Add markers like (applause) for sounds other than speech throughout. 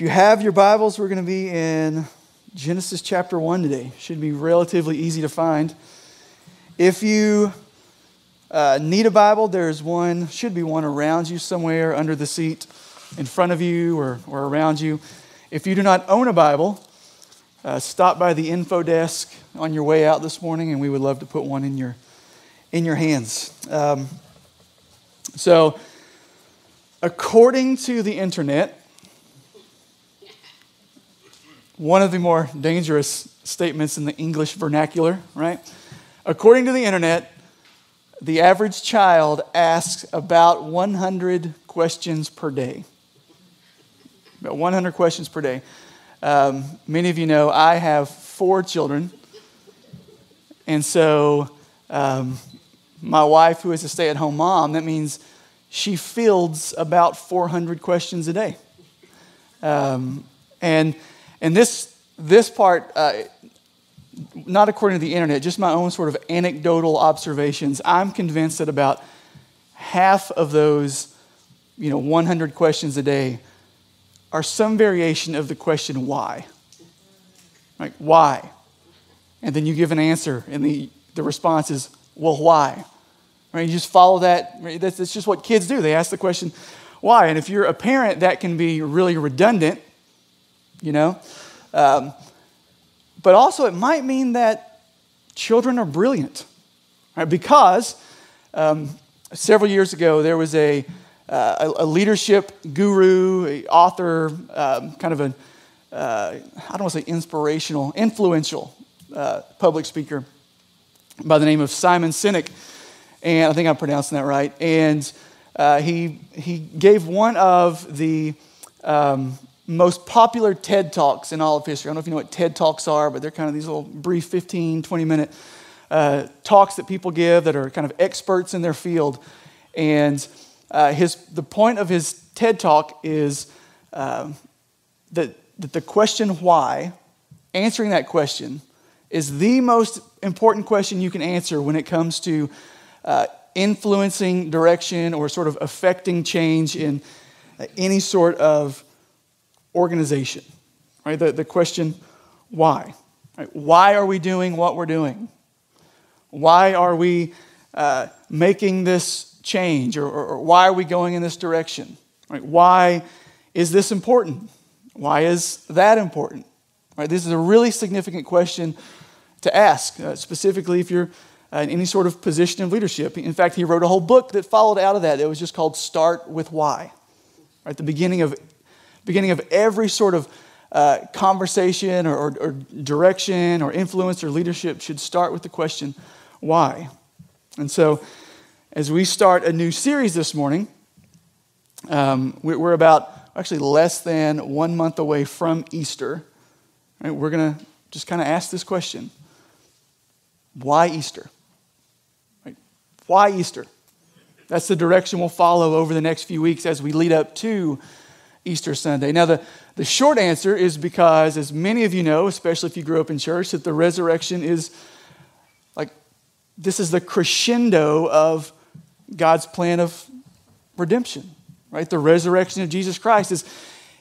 If you have your Bibles, we're going to be in Genesis chapter 1 today. Should be relatively easy to find. If you uh, need a Bible, there's one, should be one around you somewhere under the seat in front of you or, or around you. If you do not own a Bible, uh, stop by the info desk on your way out this morning, and we would love to put one in your, in your hands. Um, so, according to the internet, one of the more dangerous statements in the English vernacular, right? According to the internet, the average child asks about 100 questions per day. About 100 questions per day. Um, many of you know I have four children. And so, um, my wife, who is a stay at home mom, that means she fields about 400 questions a day. Um, and and this, this part, uh, not according to the internet, just my own sort of anecdotal observations, I'm convinced that about half of those, you know, 100 questions a day are some variation of the question why. Like, why? And then you give an answer, and the, the response is, well, why? Right? You just follow that. That's, that's just what kids do. They ask the question, why? And if you're a parent, that can be really redundant you know? Um, but also, it might mean that children are brilliant, right? Because um, several years ago, there was a, uh, a, leadership guru, a author, um, kind of a uh, I don't want to say inspirational, influential uh, public speaker by the name of Simon Sinek. And I think I'm pronouncing that right. And uh, he, he gave one of the um, most popular TED Talks in all of history. I don't know if you know what TED Talks are, but they're kind of these little brief 15, 20 minute uh, talks that people give that are kind of experts in their field. And uh, his, the point of his TED Talk is uh, that, that the question why, answering that question, is the most important question you can answer when it comes to uh, influencing direction or sort of affecting change in uh, any sort of organization. Right? The, the question, why? Right? Why are we doing what we're doing? Why are we uh, making this change? Or, or, or, why are we going in this direction? Right? Why is this important? Why is that important? Right? This is a really significant question to ask, uh, specifically if you're in any sort of position of leadership. In fact, he wrote a whole book that followed out of that. It was just called Start with Why. Right? The beginning of beginning of every sort of uh, conversation or, or, or direction or influence or leadership should start with the question, why? And so, as we start a new series this morning, um, we're about actually less than one month away from Easter. Right? We're going to just kind of ask this question Why Easter? Right? Why Easter? That's the direction we'll follow over the next few weeks as we lead up to Easter Sunday. Now, the, the short answer is because, as many of you know, especially if you grew up in church, that the resurrection is like this is the crescendo of God's plan of redemption, right? The resurrection of Jesus Christ is,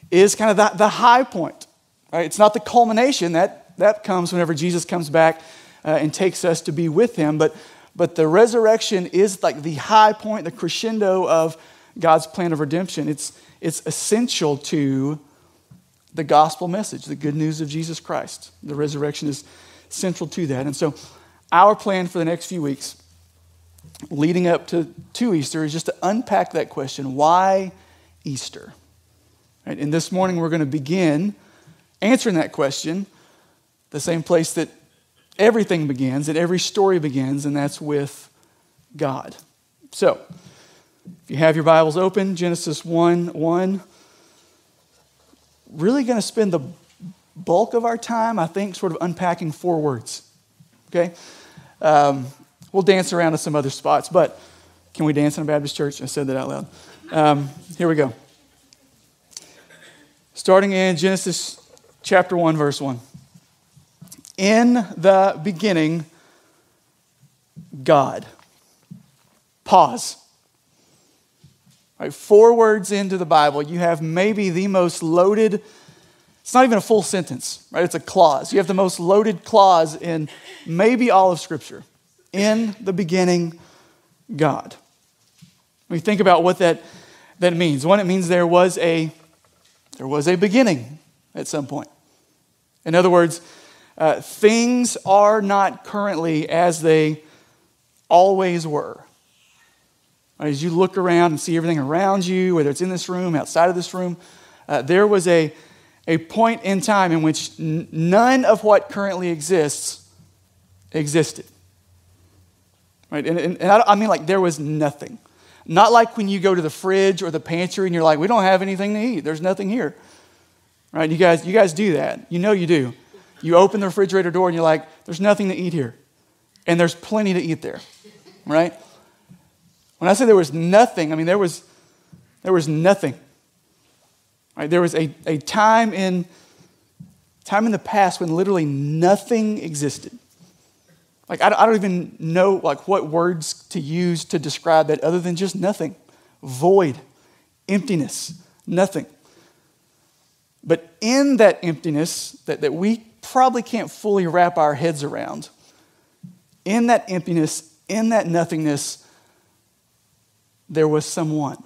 is kind of the, the high point, right? It's not the culmination, that, that comes whenever Jesus comes back uh, and takes us to be with him, but, but the resurrection is like the high point, the crescendo of God's plan of redemption. It's, it's essential to the gospel message, the good news of Jesus Christ. The resurrection is central to that. And so, our plan for the next few weeks, leading up to, to Easter, is just to unpack that question why Easter? Right? And this morning, we're going to begin answering that question the same place that everything begins, that every story begins, and that's with God. So, if you have your Bibles open, Genesis 1 1. Really going to spend the bulk of our time, I think, sort of unpacking four words. Okay? Um, we'll dance around to some other spots, but can we dance in a Baptist church? I said that out loud. Um, here we go. Starting in Genesis chapter 1, verse 1. In the beginning, God. Pause. Right, four words into the Bible, you have maybe the most loaded It's not even a full sentence, right? It's a clause. You have the most loaded clause in maybe all of Scripture. In the beginning, God. We think about what that, that means, one, it means there was a there was a beginning at some point. In other words, uh, things are not currently as they always were. As you look around and see everything around you, whether it's in this room, outside of this room, uh, there was a, a point in time in which n- none of what currently exists existed. Right? And, and, and I, I mean, like, there was nothing. Not like when you go to the fridge or the pantry and you're like, we don't have anything to eat. There's nothing here. Right? You guys, you guys do that. You know you do. You open the refrigerator door and you're like, there's nothing to eat here. And there's plenty to eat there. Right? When I say there was nothing, I mean there was there was nothing. Right? There was a, a time in time in the past when literally nothing existed. Like I, I don't even know like what words to use to describe that other than just nothing. Void, emptiness, nothing. But in that emptiness that, that we probably can't fully wrap our heads around, in that emptiness, in that nothingness, there was someone.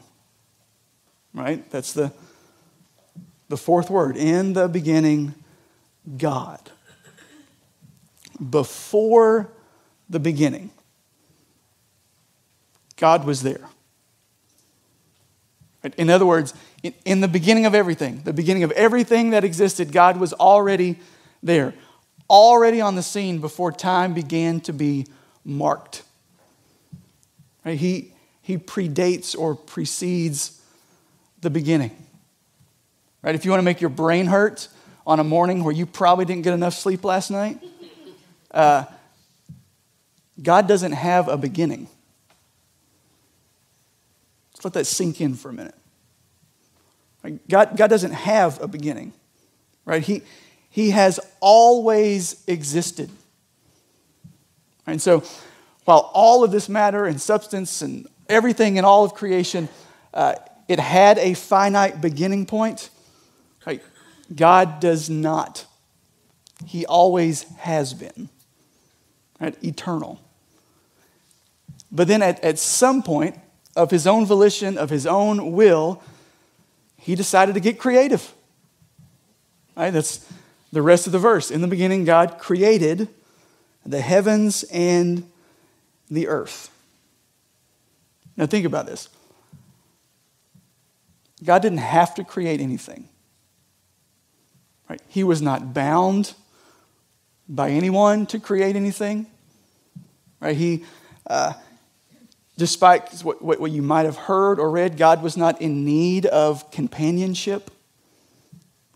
Right? That's the, the fourth word. In the beginning, God. Before the beginning, God was there. In other words, in the beginning of everything, the beginning of everything that existed, God was already there, already on the scene before time began to be marked. Right? He, he predates or precedes the beginning. Right? If you want to make your brain hurt on a morning where you probably didn't get enough sleep last night, uh, God doesn't have a beginning. Let's let that sink in for a minute. God, God doesn't have a beginning, right? He, he has always existed. And so, while all of this matter and substance and everything in all of creation, uh, it had a finite beginning point. Right? God does not. He always has been. Right? Eternal. But then at, at some point, of his own volition, of his own will, he decided to get creative. Right? That's the rest of the verse. In the beginning, God created the heavens and the earth. Now, think about this God didn't have to create anything, right? He was not bound by anyone to create anything, right? He, uh, despite what, what you might have heard or read, God was not in need of companionship.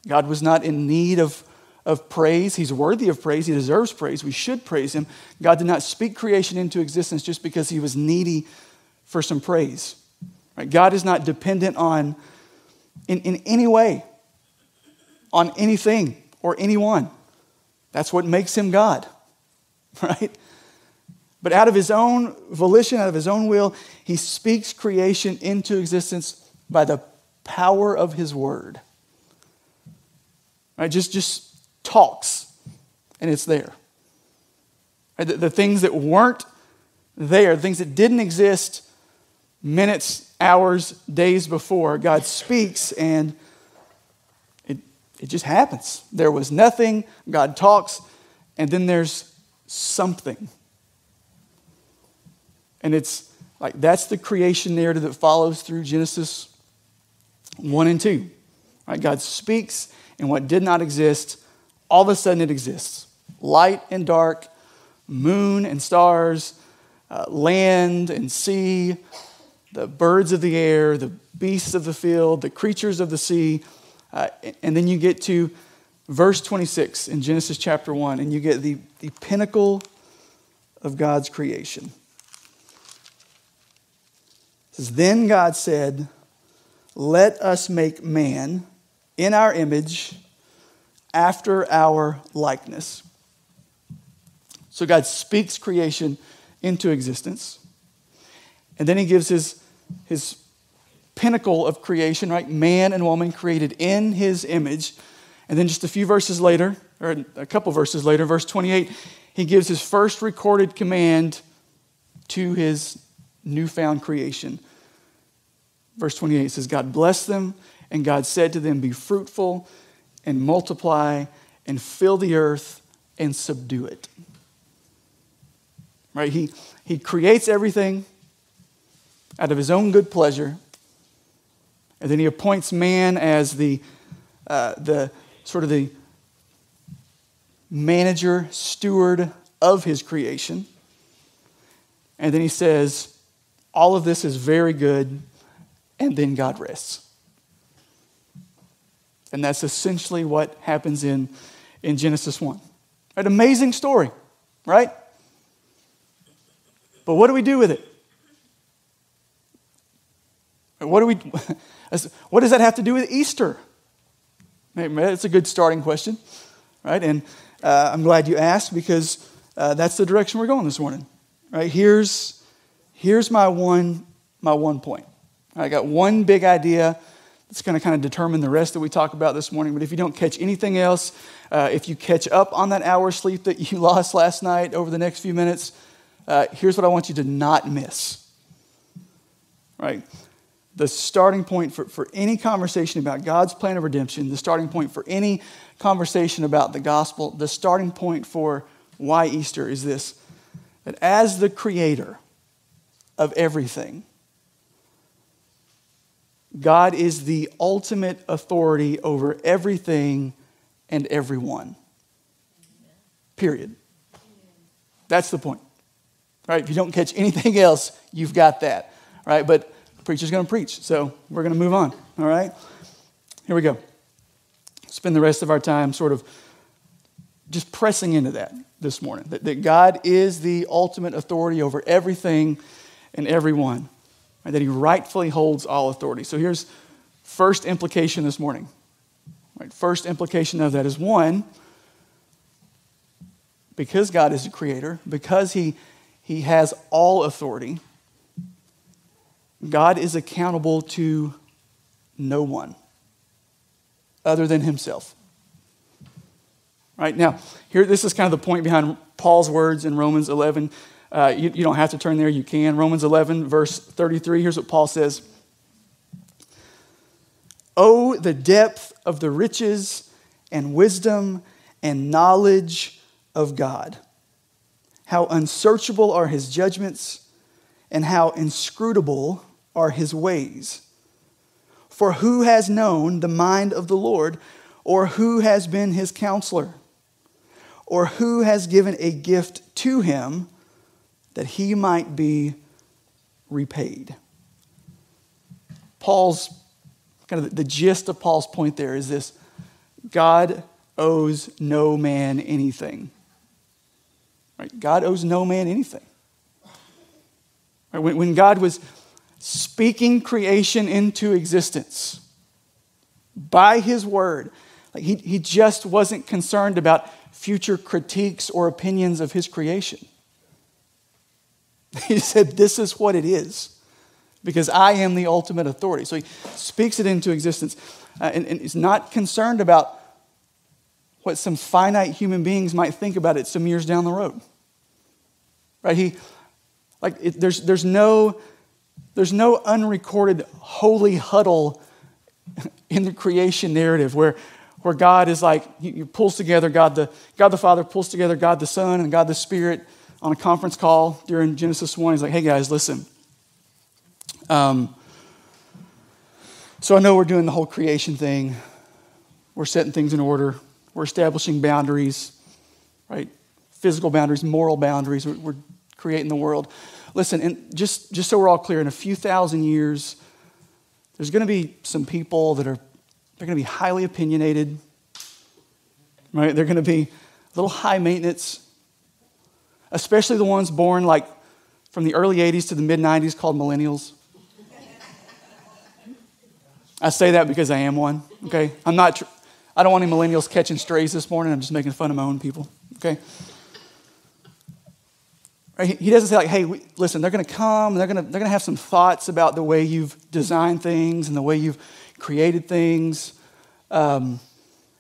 God was not in need of, of praise. He's worthy of praise. He deserves praise. We should praise him. God did not speak creation into existence just because he was needy for some praise. Right? God is not dependent on, in, in any way, on anything or anyone. That's what makes him God, (laughs) right? But out of his own volition, out of his own will, he speaks creation into existence by the power of his word. Right? Just, just talks, and it's there. Right? The, the things that weren't there, the things that didn't exist, minutes, hours, days before, God speaks and it, it just happens. There was nothing, God talks, and then there's something. And it's like that's the creation narrative that follows through Genesis 1 and 2. Right? God speaks, and what did not exist, all of a sudden it exists. Light and dark, moon and stars, uh, land and sea, the birds of the air, the beasts of the field, the creatures of the sea. Uh, and then you get to verse 26 in Genesis chapter 1, and you get the, the pinnacle of God's creation. It says, Then God said, Let us make man in our image, after our likeness. So God speaks creation into existence. And then he gives his, his pinnacle of creation, right? Man and woman created in his image. And then just a few verses later, or a couple verses later, verse 28, he gives his first recorded command to his newfound creation. Verse 28 says, God blessed them, and God said to them, Be fruitful and multiply and fill the earth and subdue it. Right? He, he creates everything out of his own good pleasure, and then he appoints man as the, uh, the sort of the manager, steward of his creation. And then he says, All of this is very good, and then God rests. And that's essentially what happens in, in Genesis 1. An amazing story, right? But what do we do with it? What, do we, (laughs) what does that have to do with Easter? It's a good starting question, right? And uh, I'm glad you asked because uh, that's the direction we're going this morning, right? Here's, here's my, one, my one point. I got one big idea that's going to kind of determine the rest that we talk about this morning. But if you don't catch anything else, uh, if you catch up on that hour of sleep that you (laughs) lost last night over the next few minutes, uh, here's what I want you to not miss. Right? The starting point for, for any conversation about God's plan of redemption, the starting point for any conversation about the gospel, the starting point for why Easter is this that as the creator of everything, God is the ultimate authority over everything and everyone. Period. That's the point. Right? If you don't catch anything else, you've got that. Right? But preacher's going to preach. So we're going to move on. All right? Here we go. Spend the rest of our time sort of just pressing into that this morning that, that God is the ultimate authority over everything and everyone, and that He rightfully holds all authority. So here's first implication this morning. Right, first implication of that is one, because God is the creator, because He, he has all authority, God is accountable to no one other than himself. Right now, here, this is kind of the point behind Paul's words in Romans 11. Uh, you, you don't have to turn there, you can. Romans 11, verse 33, here's what Paul says Oh, the depth of the riches and wisdom and knowledge of God. How unsearchable are his judgments and how inscrutable are his ways. For who has known the mind of the Lord, or who has been his counselor, or who has given a gift to him that he might be repaid? Paul's kind of the gist of Paul's point there is this God owes no man anything. Right? God owes no man anything. Right? When, when God was speaking creation into existence by his word. Like he, he just wasn't concerned about future critiques or opinions of his creation. (laughs) He said, This is what it is, because I am the ultimate authority. So he speaks it into existence uh, and, and is not concerned about what some finite human beings might think about it some years down the road. Right? He, like, it, there's, there's no there's no unrecorded holy huddle in the creation narrative where, where God is like, he, pulls together, God the, God the Father pulls together God the Son and God the Spirit on a conference call during Genesis 1. He's like, hey guys, listen. Um, so I know we're doing the whole creation thing. We're setting things in order. We're establishing boundaries, right? Physical boundaries, moral boundaries. We're, we're creating the world. Listen, and just, just so we're all clear, in a few thousand years, there's going to be some people that are they're going to be highly opinionated, right? They're going to be a little high maintenance, especially the ones born like from the early 80s to the mid 90s called millennials. I say that because I am one, okay? I'm not, tr- I don't want any millennials catching strays this morning. I'm just making fun of my own people, okay? He doesn't say, like, hey, we, listen, they're going to come, and they're going to they're to have some thoughts about the way you've designed things and the way you've created things. Um,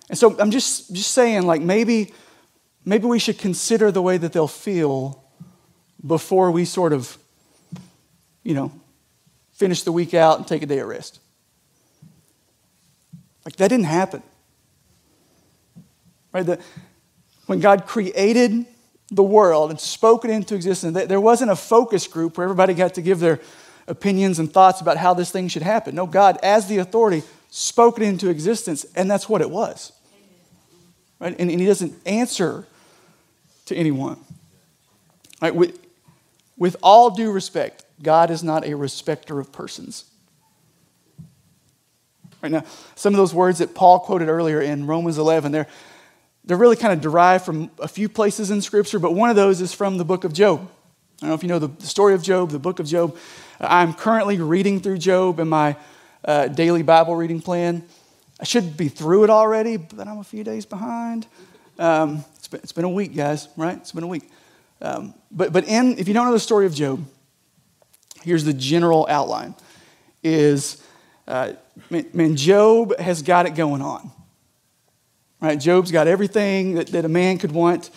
And so I'm just, just saying, like, maybe, maybe we should consider the way that they'll feel before we sort of, you know, finish the week out and take a day of rest. Like, that didn't happen. Right? The, when God created the world and spoke it into existence, there wasn't a focus group where everybody got to give their opinions and thoughts about how this thing should happen. No, God, as the authority, spoke it into existence, and that's what it was. Right? And, and He doesn't answer to anyone. Right? With, with all due respect, God is not a respecter of persons. Right now, some of those words that Paul quoted earlier in Romans 11, they're, they're really kind of derived from a few places in Scripture, but one of those is from the book of Job. I don't know if you know the, story of Job, the book of Job. I'm currently reading through Job in my uh, daily Bible reading plan. I should be through it already, but I'm a few days behind. Um, it's, been, it's been a week, guys, right? It's been a week. Um, but, but in, if you don't know the story of Job, here's the general outline is, uh, man, Job has got it going on. Right? Job's got everything that, that a man could want.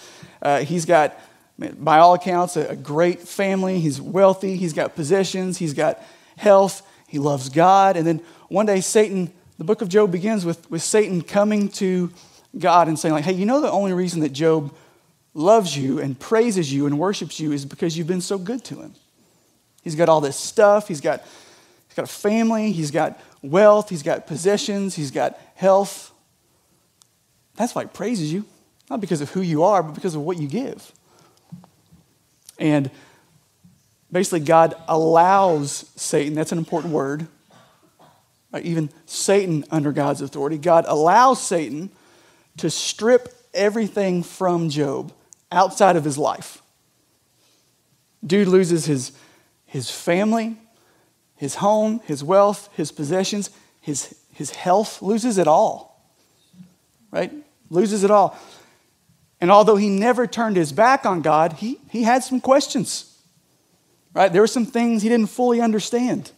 Uh, he's got, by all accounts, a, a great family. He's wealthy. He's got possessions. He's got health. He loves God. And then one day, Satan, the book of Job begins with, with Satan coming to God and saying, like, hey, you know the only reason that Job loves you and praises you and worships you is because you've been so good to him. He's got all this stuff. He's got, he's got a family. He's got wealth. He's got possessions. He's got health. That's why he praises you. Not because of who you are, but because of what you give. And basically, God allows Satan, that's an important word, right? even Satan under God's authority, God allows Satan to strip everything from Job outside of his life. Dude loses his, his family, his home, his wealth, his possessions, his, his health, loses it all. Right? Loses it all. And although he never turned his back on God, he, he had some questions. Right? There were some things he didn't fully understand.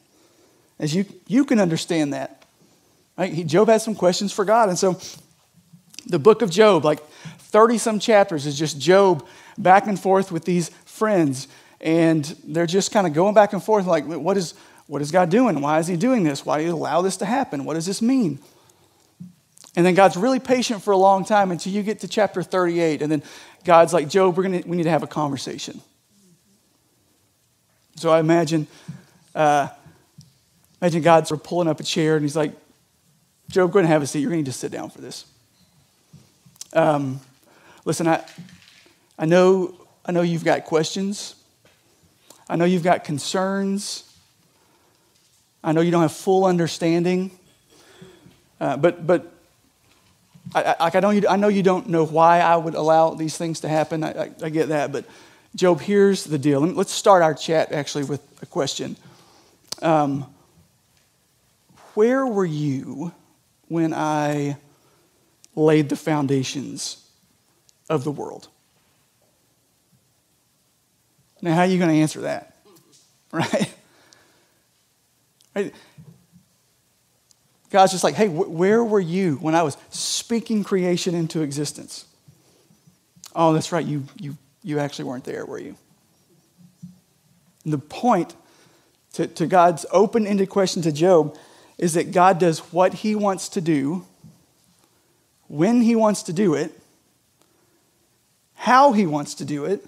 As you, you can understand that. Right? He, Job had some questions for God. And so the book of Job, like 30 some chapters, is just Job back and forth with these friends. And they're just kind of going back and forth, like, what is, what is God doing? Why is He doing this? Why do you allow this to happen? What does this mean? And then God's really patient for a long time until you get to chapter 38. And then God's like, Job, we're gonna, we need to have a conversation. So I imagine, uh, imagine God's pulling up a chair and he's like, Job, go ahead and have a seat. You're going to need to sit down for this. Um, listen, I, I, know, I know you've got questions. I know you've got concerns. I know you don't have full understanding. Uh, but, but I, I, I, know you, I know you don't know why I would allow these things to happen. I, I, I get that. But, Job, here's the deal. Let's start our chat actually with a question. Um, where were you when I laid the foundations of the world. Now, how are you going to answer that? (laughs) Right? right? God's just like, hey, wh- where were you when I was speaking creation into existence? Oh, that's right. You, you, you actually weren't there, were you? And the point to, to God's open ended question to Job is that God does what he wants to do when he wants to do it, how he wants to do it,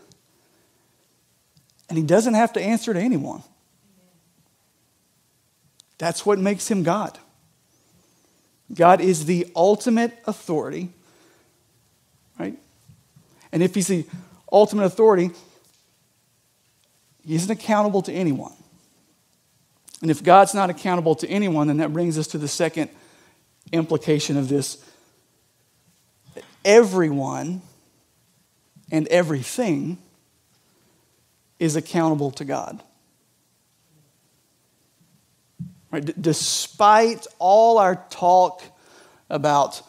and he doesn't have to answer to anyone. That's what makes him God. God is the ultimate authority, right? And if he's the ultimate authority, he isn't accountable to anyone. And if God's not accountable to anyone, then that brings us to the second implication of this everyone and everything is accountable to God. Right? D- despite all our talk about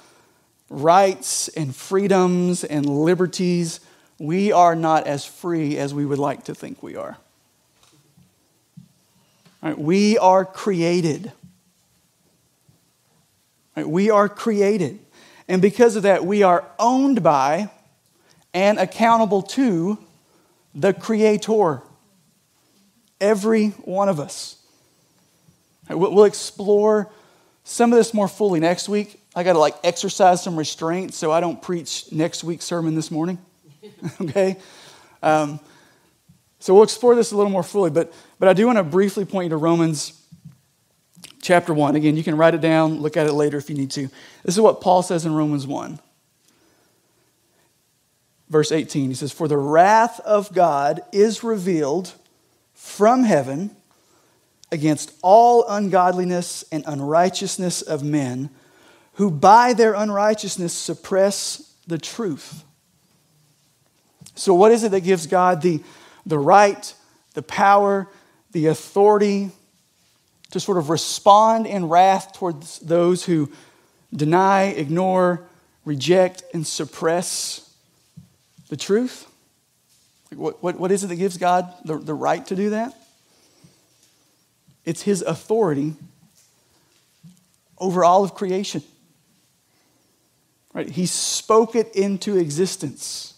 rights and freedoms and liberties, we are not as free as we would like to think we are. Right? We are created. Right? We are created. And because of that, we are owned by and accountable to the Creator. Every one of us. We'll explore some of this more fully next week. I got to like exercise some restraint so I don't preach next week's sermon this morning. (laughs) okay? Um, so we'll explore this a little more fully, but, but I do want to briefly point you to Romans chapter 1. Again, you can write it down, look at it later if you need to. This is what Paul says in Romans 1. Verse 18, he says, For the wrath of God is revealed from heaven against all ungodliness and unrighteousness of men who by their unrighteousness suppress the truth. So, what is it that gives God the, the right, the power, the authority to sort of respond in wrath towards those who deny, ignore, reject, and suppress the truth? What, what, what is it that gives God the, the right to do that? It's His authority over all of creation. Right? He spoke it into existence,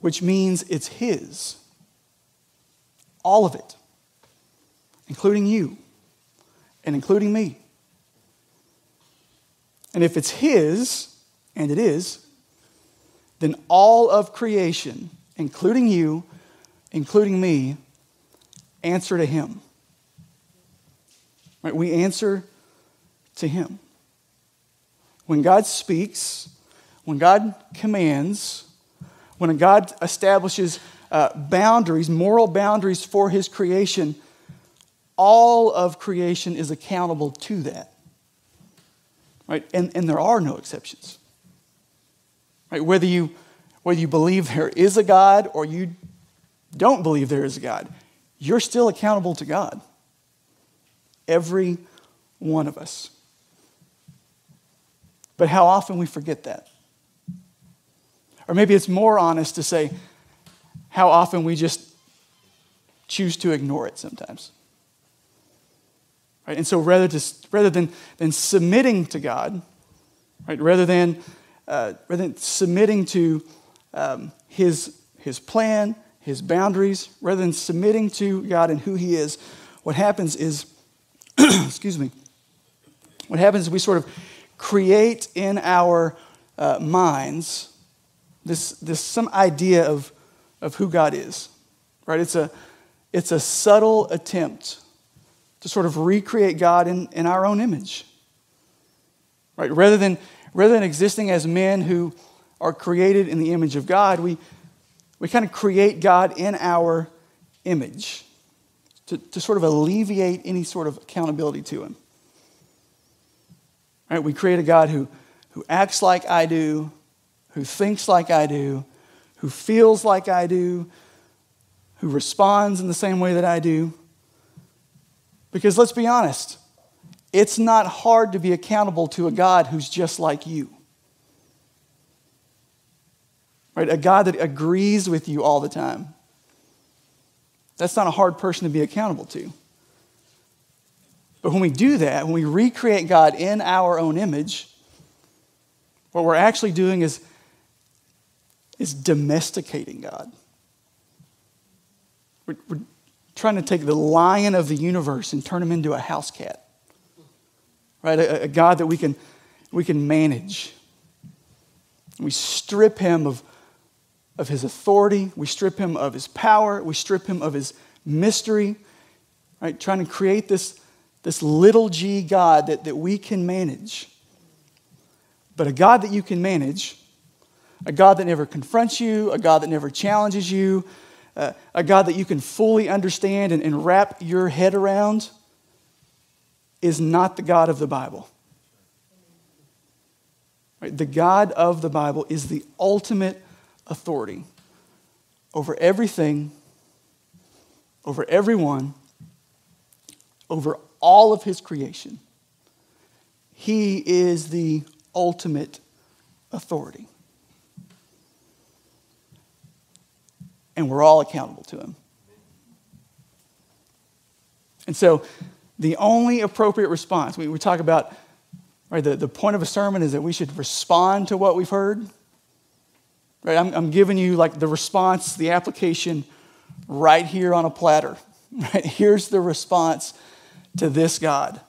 which means it's His. All of it, including you and including me. And if it's His, and it is, then all of creation, including you, including me, answer to Him. Right? We answer to Him. When God speaks, when God commands, when God establishes uh, boundaries, moral boundaries for His creation, all of creation is accountable to that. Right? And, and there are no exceptions. Right? Whether you, whether you believe there is a God or you don't believe there is a God, you're still accountable to God. Every one of us. But how often we forget that. Or maybe it's more honest to say how often we just choose to ignore it sometimes. Right? And so rather, to, rather than, than submitting to God, right, rather, than, uh, rather than submitting to um, his, his plan, his boundaries, rather than submitting to God and who he is, what happens is, (clears throat) excuse me, what happens is we sort of create in our uh, minds this, this some idea of, of who God is, right? It's a, it's a subtle attempt to sort of recreate God in, in our own image. Right? Rather than, rather than existing as men who are created in the image of God, we, we kind of create God in our image to, to sort of alleviate any sort of accountability to Him. Right? We create a God who, who acts like I do, who thinks like I do, who feels like I do, who responds in the same way that I do. Because let's be honest, it's not hard to be accountable to a God who's just like you. Right? A God that agrees with you all the time. That's not a hard person to be accountable to. But when we do that, when we recreate God in our own image, what we're actually doing is, is domesticating God. We're, we're trying to take the lion of the universe and turn him into a house cat. Right? A, a God that we can, we can manage. We strip him of, of his authority, we strip him of his power, we strip him of his mystery, right? Trying to create this, this little g God that, that we can manage. But a God that you can manage, a God that never confronts you, a God that never challenges you, uh, a God that you can fully understand and, and wrap your head around is not the God of the Bible. Right? The God of the Bible is the ultimate authority over everything, over everyone, over all of his creation. He is the ultimate authority. and we're all accountable to him. And so, the only appropriate response, we, we talk about Right? The, the point of a sermon is that we should respond to what we've heard. Right? I'm, I'm giving you like the response, the application right here on a platter. (laughs) Right? Here's the response to this God.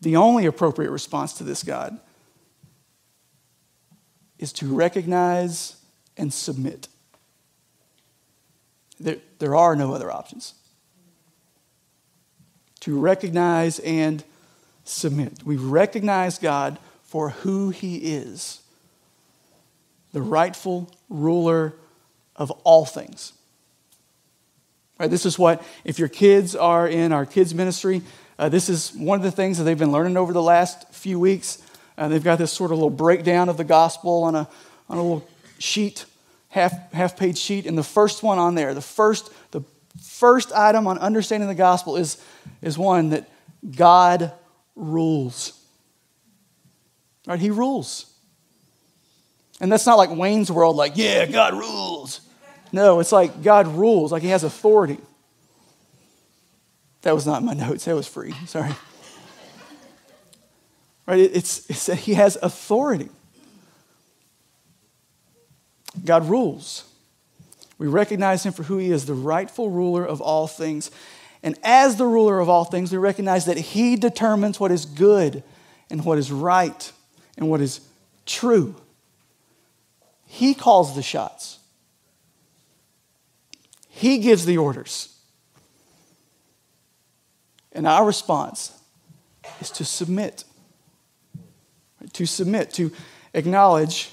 The only appropriate response to this God is to recognize and submit. There, there are no other options. To recognize and submit. We recognize God for who He is the rightful ruler of all things. Right, this is what, if your kids are in our kids' ministry, uh, this is one of the things that they've been learning over the last few weeks. Uh, they've got this sort of little breakdown of the gospel on a, on a little sheet, half, half page sheet. And the first one on there, the first, the first item on understanding the gospel is, is one that God rules. Right? He rules. And that's not like Wayne's World, like, yeah, God rules. No, it's like God rules, like He has authority. That was not my (laughs) notes, that was free. Sorry. Right? It's, it's that He has authority. God rules. We recognize Him for who He is, the rightful ruler of all things. And as the ruler of all things, we recognize that He determines what is good and what is right and what is true. He calls the shots, He gives the orders. And our response is to submit. To submit, to acknowledge,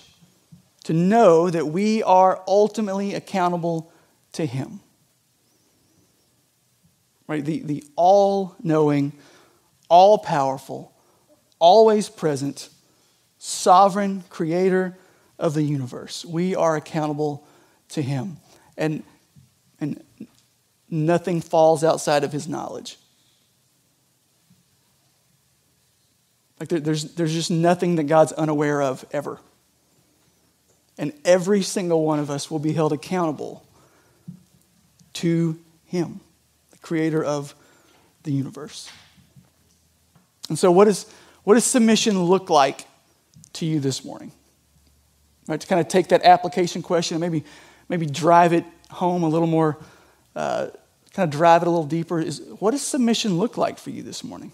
to know that we are ultimately accountable to Him. Right? The, the all knowing, all powerful, always present, sovereign creator of the universe. We are accountable to him. And, and nothing falls outside of his knowledge. Like there, there's, there's just nothing that God's unaware of ever. And every single one of us will be held accountable to him, the creator of the universe. And so, what, is, what does submission look like to you this morning? Right, to kind of take that application question and maybe, maybe drive it home a little more, uh, kind of drive it a little deeper, is what does submission look like for you this morning?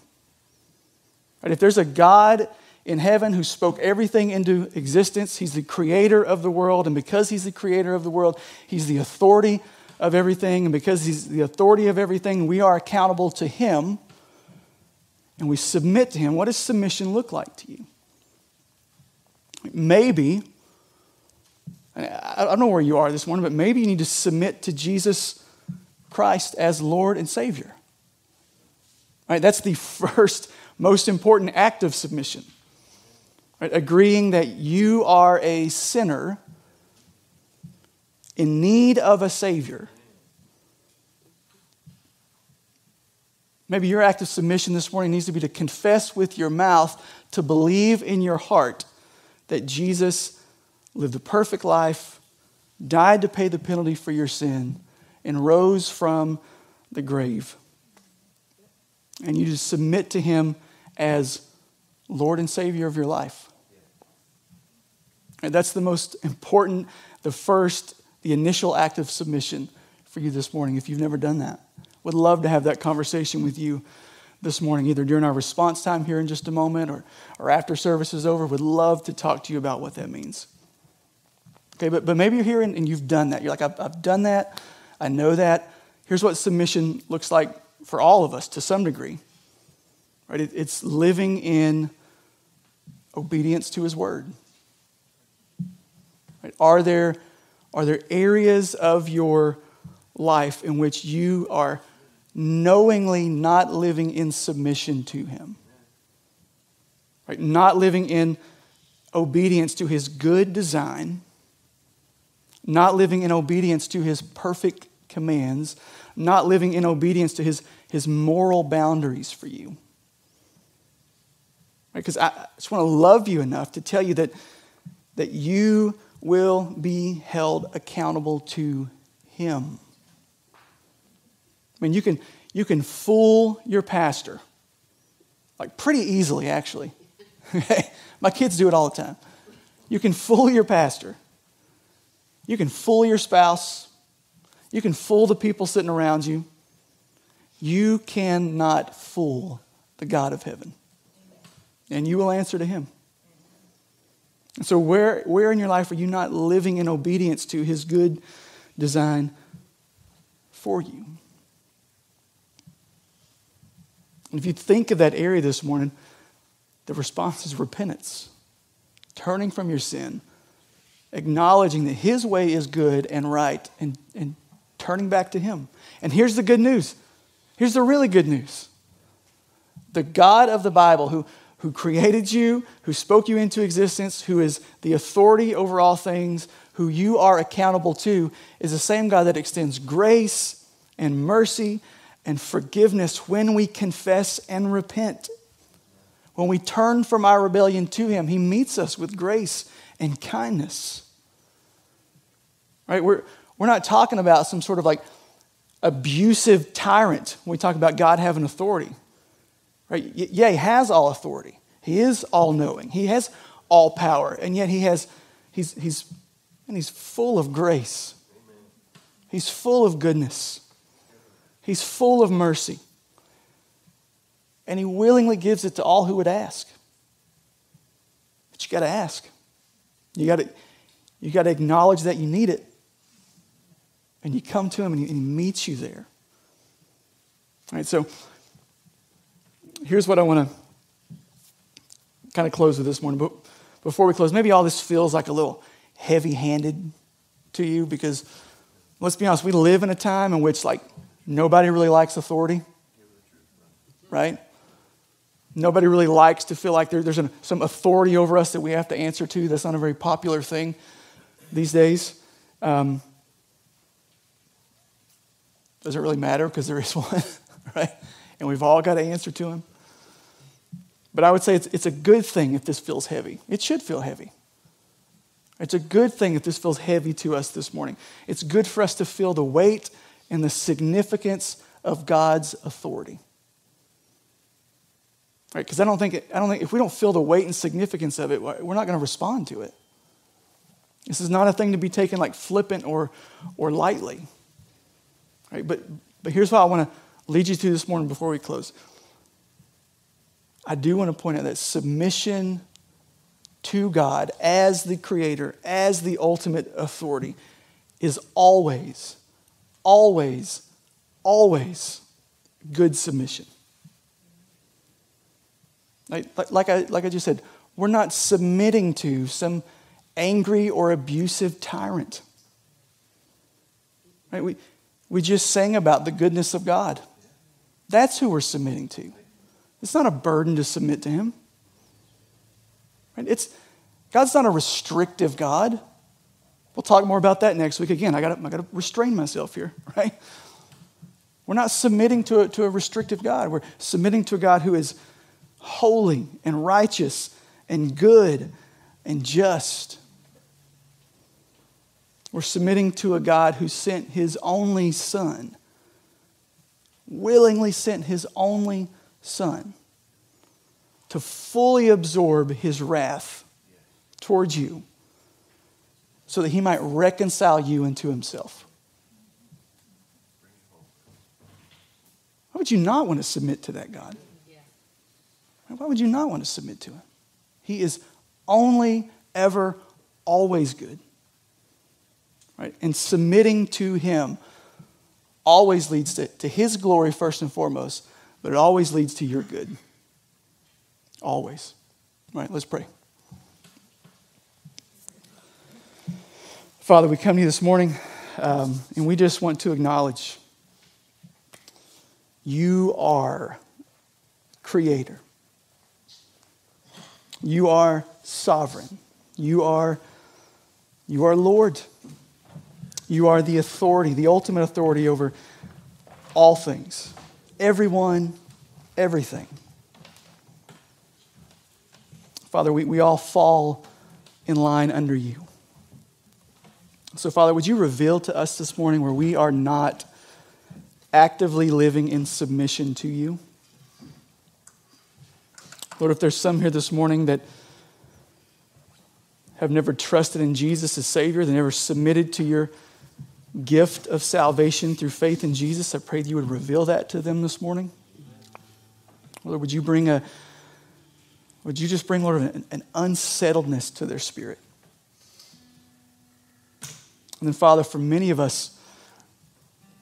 Right, if there's a God in heaven who spoke everything into existence, He's the creator of the world, and because He's the creator of the world, He's the authority of everything, and because He's the authority of everything, we are accountable to Him and we submit to Him. What does submission look like to you? Maybe I don't know where you are this morning, but maybe you need to submit to Jesus Christ as Lord and Savior. Right? That's the (laughs) first most important act of submission. Right? Agreeing that you are a sinner in need of a Savior. Maybe your act of submission this morning needs to be to confess with your mouth, to believe in your heart that Jesus lived a perfect life, died to pay the penalty for your sin, and rose from the grave. And you just submit to him as Lord and Savior of your life. And that's the most important, the first, the initial act of submission for you this morning if you've never done that. Would love to have that conversation with you this morning, either during our response time here in just a moment or, or after service is over. Would love to talk to you about what that means. Okay, but, but maybe you're here and, and you've done that. You're like, I've, I've done that. I know that. Here's what submission looks like for all of us to some degree. Right? It, it's living in obedience to his word. Right? Are, there, are there areas of your life in which you are knowingly not living in submission to him? Right? Not living in obedience to his good design not living in obedience to his perfect commands, not living in obedience to his, his moral boundaries for you. Because right? I just want to love you enough to tell you that, that you will be held accountable to him. I mean, you can, you can fool your pastor, like pretty easily, actually. (laughs) My kids do it all the time. You can fool your pastor. You can fool your spouse. You can fool the people sitting around you. You cannot fool the God of heaven. And you will answer to him. And so, where, where in your life are you not living in obedience to his good design for you? And if you think of that area this morning, the response is repentance, turning from your sin, acknowledging that His way is good and right, and, and turning back to Him. And here's the good news. Here's the really good news. The God of the Bible, who, who created you, who spoke you into existence, who is the authority over all things, who you are accountable to, is the same God that extends grace and mercy and forgiveness when we confess and repent. When we turn from our rebellion to Him, He meets us with grace and kindness. Right? We're, we're not talking about some sort of like abusive tyrant when we talk about God having authority. Right? Yeah, He has all authority. He is all knowing. He has all power. And yet He has, He's, he's, and He's full of grace. He's full of goodness. He's full of mercy. And He willingly gives it to all who would ask. But you got to ask. You got to you got to acknowledge that you need it. And you come to Him and He, and he meets you there. All right, so here's what I want to kind of close with this morning. But before we close, maybe all this feels like a little heavy handed to you because let's be honest, we live in a time in which, like, Nobody really likes authority, right? Nobody really likes to feel like there, there's an, some authority over us that we have to answer to. That's not a very popular thing these days. Um, does it really matter? Because there is (laughs) one, right? And we've all got to answer to him. But I would say it's, it's a good thing if this feels heavy. It should feel heavy. It's a good thing if this feels heavy to us this morning. It's good for us to feel the weight and the significance of God's authority. Right? Because I don't think I don't think if we don't feel the weight and significance of it, we're not going to respond to it. This is not a thing to be taken like flippant or or lightly. Right? But but here's what I want to lead you to this morning before we close. I do want to point out that submission to God as the creator, as the ultimate authority, is always always, always good submission. Like, like, I, like I just said, we're not submitting to some angry or abusive tyrant. Right? We, we just sang about the goodness of God. That's who we're submitting to. It's not a burden to submit to Him. Right? It's, God's not a restrictive God. We'll talk more about that next week. Again, I got I to restrain myself here, (laughs) right? We're not submitting to a, to a restrictive God. We're submitting to a God who is holy and righteous and good and just. We're submitting to a God who sent his only son, willingly sent his only son to fully absorb his wrath towards you so that he might reconcile you into himself. Why would you not want to submit to that God? Why would you not want to submit to him? He is only, ever, always good. Right? And submitting to him always leads to, to his glory first and foremost, but it always leads to your good. Always. All right, let's pray. Father, we come to you this morning um, and we just want to acknowledge you are creator. You are sovereign. You are, you are Lord. You are the authority, the ultimate authority over all things, everyone, everything. Father, we, we all fall in line under you. So, Father, would you reveal to us this morning where we are not actively living in submission to you? Lord, if there's some here this morning that have never trusted in Jesus as Savior, they never submitted to your gift of salvation through faith in Jesus, I pray that you would reveal that to them this morning. Lord, would you bring a, would you just bring, Lord, an, an unsettledness to their spirit? And then, Father, for many of us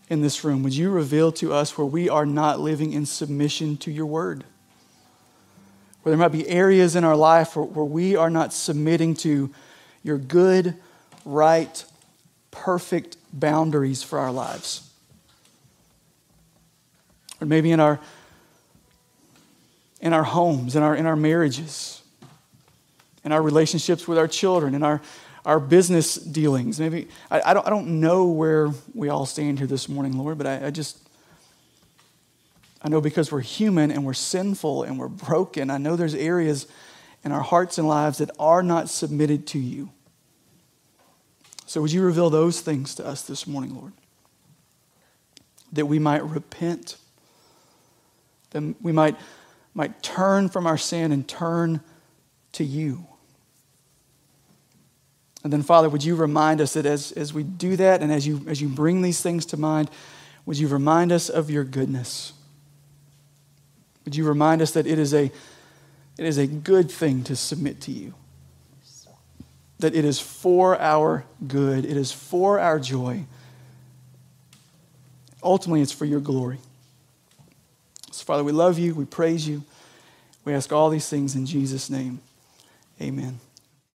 in this room, would you reveal to us where we are not living in submission to your word? Where there might be areas in our life where, where we are not submitting to your good, right, perfect boundaries for our lives. Or maybe in our in our homes, in our in our marriages, in our relationships with our children, in our our business dealings. Maybe I, I don't I don't know where we all stand here this morning, Lord, but I, I just I know because we're human and we're sinful and we're broken, I know there's areas in our hearts and lives that are not submitted to you. So, would you reveal those things to us this morning, Lord? That we might repent, that we might, might turn from our sin and turn to you. And then, Father, would you remind us that as, as we do that and as you, as you bring these things to mind, would you remind us of your goodness? Would you remind us that it is a, it is a good thing to submit to you? That it is for our good, it is for our joy. Ultimately, it's for your glory. So, Father, we love you, we praise you. We ask all these things in Jesus' name. Amen.